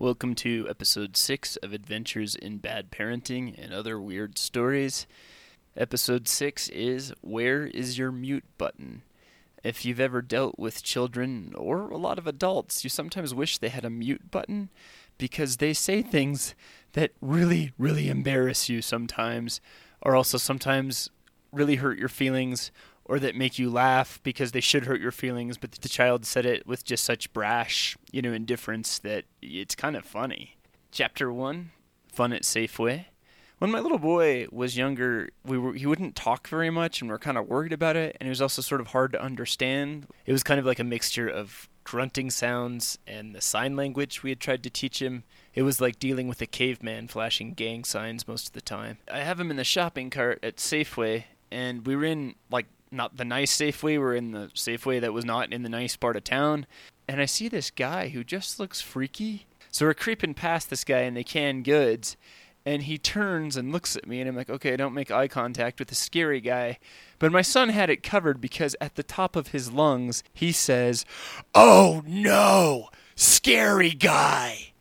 Welcome to episode 6 of Adventures in Bad Parenting and Other Weird Stories. Episode 6 is Where is Your Mute Button? If you've ever dealt with children or a lot of adults, you sometimes wish they had a mute button because they say things that really, really embarrass you sometimes, or also sometimes really hurt your feelings or that make you laugh because they should hurt your feelings, but the child said it with just such brash, you know, indifference that it's kind of funny. Chapter 1 Fun at Safeway. When my little boy was younger, we were he wouldn't talk very much and we are kind of worried about it and he was also sort of hard to understand. It was kind of like a mixture of grunting sounds and the sign language we had tried to teach him. It was like dealing with a caveman flashing gang signs most of the time. I have him in the shopping cart at Safeway and we were in like not the nice Safeway. We're in the Safeway that was not in the nice part of town. And I see this guy who just looks freaky. So we're creeping past this guy in the canned goods. And he turns and looks at me, and I'm like, okay, don't make eye contact with the scary guy. But my son had it covered because at the top of his lungs, he says, Oh no, scary guy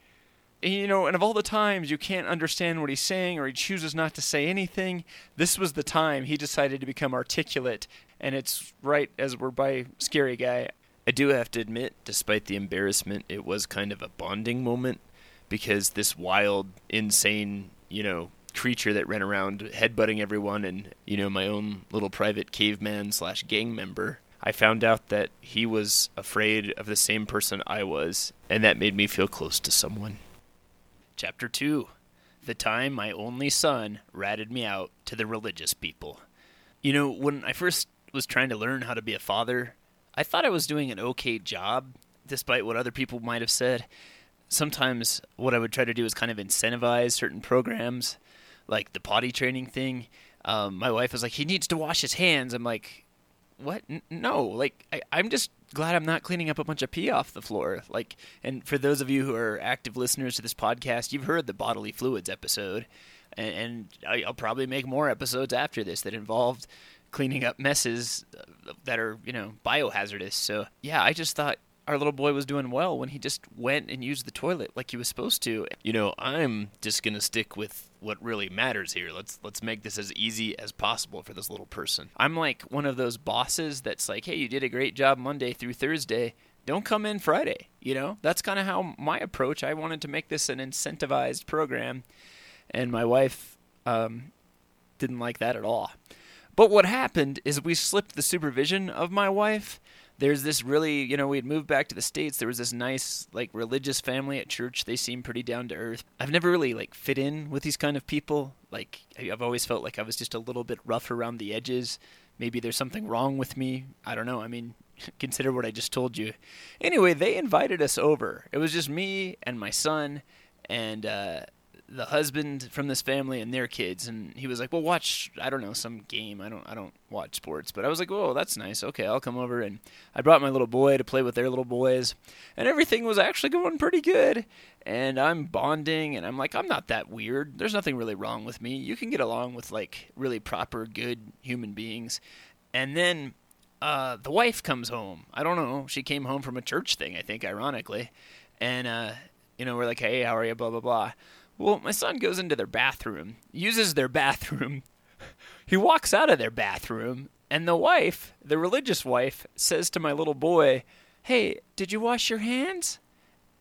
you know, and of all the times you can't understand what he's saying or he chooses not to say anything, this was the time he decided to become articulate. And it's right as we're by Scary Guy. I do have to admit, despite the embarrassment, it was kind of a bonding moment because this wild, insane, you know, creature that ran around headbutting everyone and, you know, my own little private caveman slash gang member. I found out that he was afraid of the same person I was, and that made me feel close to someone. Chapter 2 The Time My Only Son Ratted Me Out to the Religious People. You know, when I first was trying to learn how to be a father, I thought I was doing an okay job, despite what other people might have said. Sometimes what I would try to do is kind of incentivize certain programs, like the potty training thing. Um, my wife was like, he needs to wash his hands. I'm like, what? N- no, like I, I'm just glad I'm not cleaning up a bunch of pee off the floor. Like, and for those of you who are active listeners to this podcast, you've heard the bodily fluids episode, and, and I'll probably make more episodes after this that involved cleaning up messes that are you know biohazardous. So yeah, I just thought our little boy was doing well when he just went and used the toilet like he was supposed to. You know, I'm just gonna stick with what really matters here. Let's let's make this as easy as possible for this little person. I'm like one of those bosses that's like, hey, you did a great job Monday through Thursday. Don't come in Friday. You know, that's kind of how my approach. I wanted to make this an incentivized program, and my wife um, didn't like that at all. But what happened is we slipped the supervision of my wife there's this really, you know, we had moved back to the states. There was this nice, like, religious family at church. They seemed pretty down to earth. I've never really like fit in with these kind of people. Like, I've always felt like I was just a little bit rough around the edges. Maybe there's something wrong with me. I don't know. I mean, consider what I just told you. Anyway, they invited us over. It was just me and my son, and uh, the husband from this family and their kids and he was like well watch i don't know some game. I don't i don't watch sports. But i was like oh that's nice. Okay i'll come over. And i brought my little boy to play with their little boys and everything was actually going pretty good. And i'm bonding and i'm like i'm not that weird. There's nothing really wrong with me. You can get along with like really proper good human beings. And then uh, the wife comes home. I don't know. She came home from a church thing i think ironically. And uh, you know we're like hey how are you? Blah blah blah well, my son goes into their bathroom, uses their bathroom. he walks out of their bathroom, and the wife, the religious wife, says to my little boy, Hey, did you wash your hands?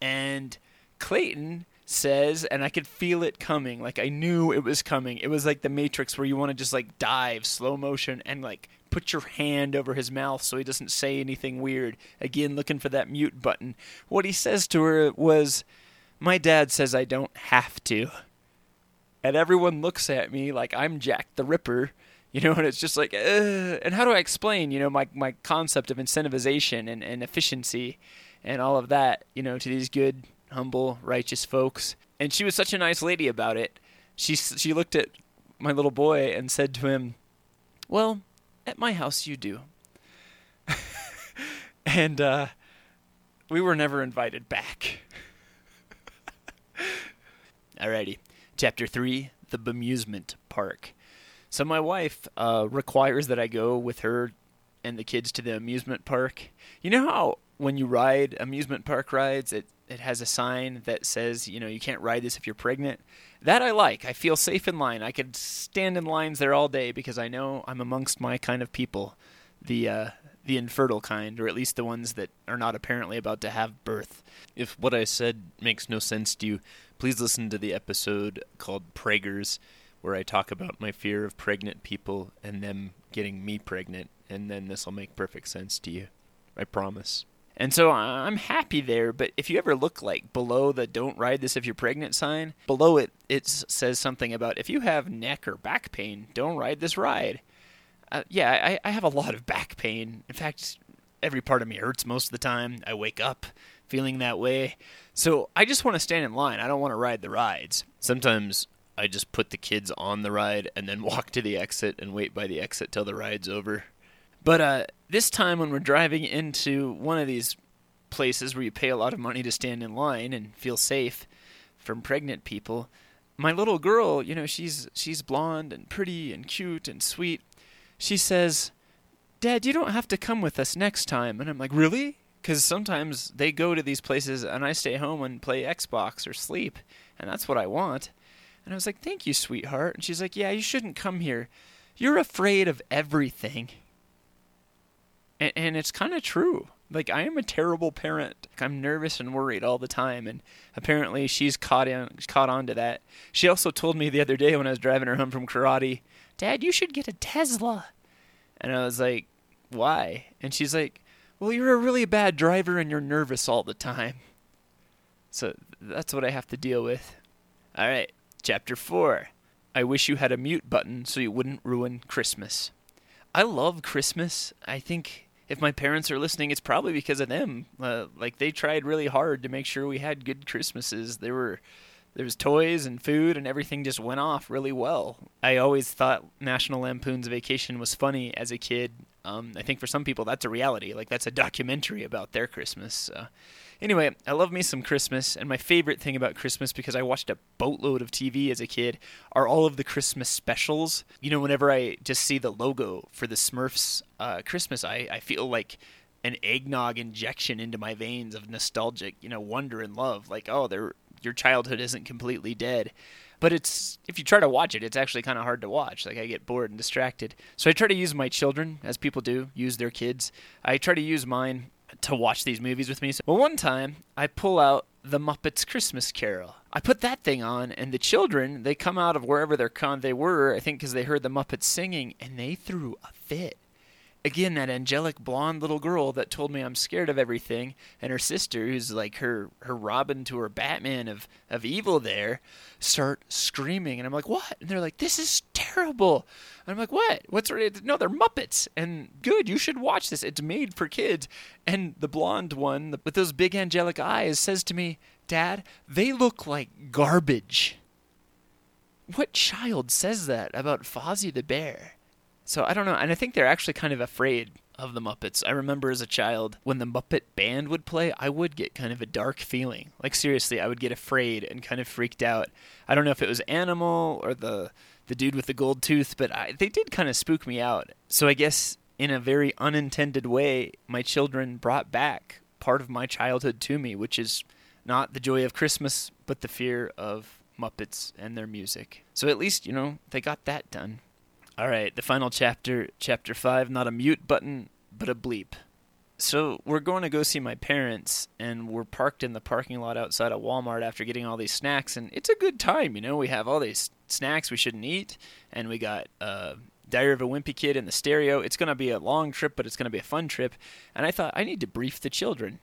And Clayton says, and I could feel it coming. Like I knew it was coming. It was like the Matrix where you want to just like dive slow motion and like put your hand over his mouth so he doesn't say anything weird. Again, looking for that mute button. What he says to her was, my dad says I don't have to. And everyone looks at me like I'm Jack the Ripper, you know, and it's just like, and how do I explain, you know, my, my concept of incentivization and, and efficiency and all of that, you know, to these good, humble, righteous folks. And she was such a nice lady about it. She, she looked at my little boy and said to him, Well, at my house you do. and uh, we were never invited back. Alrighty. Chapter 3 The Bemusement Park. So, my wife uh, requires that I go with her and the kids to the amusement park. You know how when you ride amusement park rides, it it has a sign that says, you know, you can't ride this if you're pregnant. That I like. I feel safe in line. I could stand in lines there all day because I know I'm amongst my kind of people, the uh, the infertile kind, or at least the ones that are not apparently about to have birth. If what I said makes no sense to you, please listen to the episode called Preggers, where I talk about my fear of pregnant people and them getting me pregnant, and then this will make perfect sense to you. I promise. And so uh, I'm happy there, but if you ever look like below the don't ride this if you're pregnant sign, below it it says something about if you have neck or back pain, don't ride this ride. Uh, yeah, I, I have a lot of back pain. In fact, every part of me hurts most of the time. I wake up feeling that way. So I just want to stand in line. I don't want to ride the rides. Sometimes I just put the kids on the ride and then walk to the exit and wait by the exit till the ride's over. But uh, this time, when we're driving into one of these places where you pay a lot of money to stand in line and feel safe from pregnant people, my little girl, you know, she's she's blonde and pretty and cute and sweet. She says, "Dad, you don't have to come with us next time." And I'm like, "Really?" Because sometimes they go to these places and I stay home and play Xbox or sleep, and that's what I want. And I was like, "Thank you, sweetheart." And she's like, "Yeah, you shouldn't come here. You're afraid of everything." and, and it's kind of true. Like I am a terrible parent. I'm nervous and worried all the time, and apparently she's caught in caught on to that. She also told me the other day when I was driving her home from karate, "Dad, you should get a Tesla." And I was like, "Why?" And she's like, "Well, you're a really bad driver and you're nervous all the time." So that's what I have to deal with. All right, chapter 4. I wish you had a mute button so you wouldn't ruin Christmas. I love Christmas. I think if my parents are listening, it's probably because of them. Uh, like they tried really hard to make sure we had good Christmases. There were there was toys and food and everything just went off really well. I always thought National Lampoon's Vacation was funny as a kid. Um, I think for some people that's a reality. Like that's a documentary about their Christmas. Uh, Anyway, I love me some Christmas, and my favorite thing about Christmas, because I watched a boatload of TV as a kid, are all of the Christmas specials. You know, whenever I just see the logo for the Smurfs uh, Christmas, I, I feel like an eggnog injection into my veins of nostalgic, you know, wonder and love. Like, oh, your childhood isn't completely dead. But it's if you try to watch it, it's actually kind of hard to watch. Like I get bored and distracted. So I try to use my children, as people do, use their kids. I try to use mine to watch these movies with me. So, well, one time I pull out the Muppets Christmas Carol. I put that thing on, and the children they come out of wherever they're con they were, I think, because they heard the Muppets singing, and they threw a fit again that angelic blonde little girl that told me I'm scared of everything, and her sister, who's like her her Robin to her Batman of of evil, there, start screaming, and I'm like, what? And they're like, this is terrible. And I'm like, what? What's no? They're Muppets, and good. You should watch this. It's made for kids. And the blonde one with those big angelic eyes says to me, Dad, they look like garbage. What child says that about Fozzie the Bear? So I don't know, and I think they're actually kind of afraid of the Muppets. I remember as a child when the Muppet band would play, I would get kind of a dark feeling. Like seriously, I would get afraid and kind of freaked out. I don't know if it was Animal or the the dude with the gold tooth, but I, they did kind of spook me out. So I guess in a very unintended way, my children brought back part of my childhood to me, which is not the joy of Christmas, but the fear of Muppets and their music. So at least, you know, they got that done. All right, the final chapter, chapter 5, not a mute button, but a bleep. So, we're going to go see my parents, and we're parked in the parking lot outside of Walmart after getting all these snacks, and it's a good time, you know. We have all these snacks we shouldn't eat, and we got uh, Diary of a Wimpy Kid in the stereo. It's going to be a long trip, but it's going to be a fun trip. And I thought, I need to brief the children.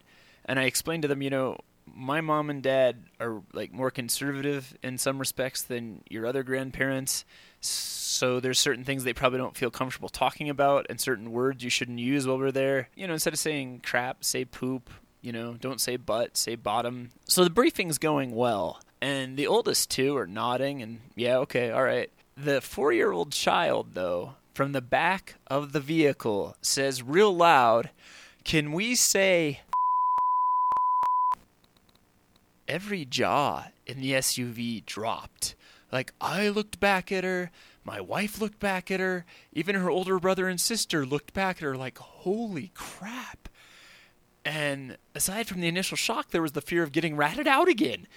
And I explained to them, you know, my mom and dad are like more conservative in some respects than your other grandparents. So there's certain things they probably don't feel comfortable talking about and certain words you shouldn't use while we're there. You know instead of saying crap say poop you know don't say butt say bottom. So the briefing's going well. And the oldest two are nodding and yeah okay all right. The four year old child though from the back of the vehicle says real loud can we say every jaw in the SUV dropped like, I looked back at her, my wife looked back at her, even her older brother and sister looked back at her like, holy crap. And aside from the initial shock, there was the fear of getting ratted out again.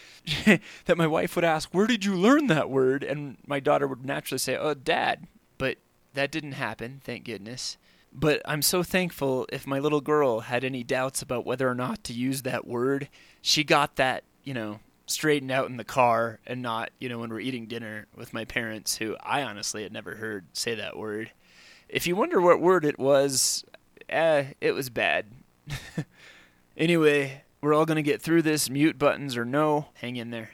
that my wife would ask, Where did you learn that word? And my daughter would naturally say, Oh, dad. But that didn't happen, thank goodness. But I'm so thankful if my little girl had any doubts about whether or not to use that word, she got that, you know, straightened out in the car and not, you know, when we're eating dinner with my parents, who I honestly had never heard say that word. If you wonder what word it was, eh, it was bad. anyway, we're all going to get through this, mute buttons or no. Hang in there.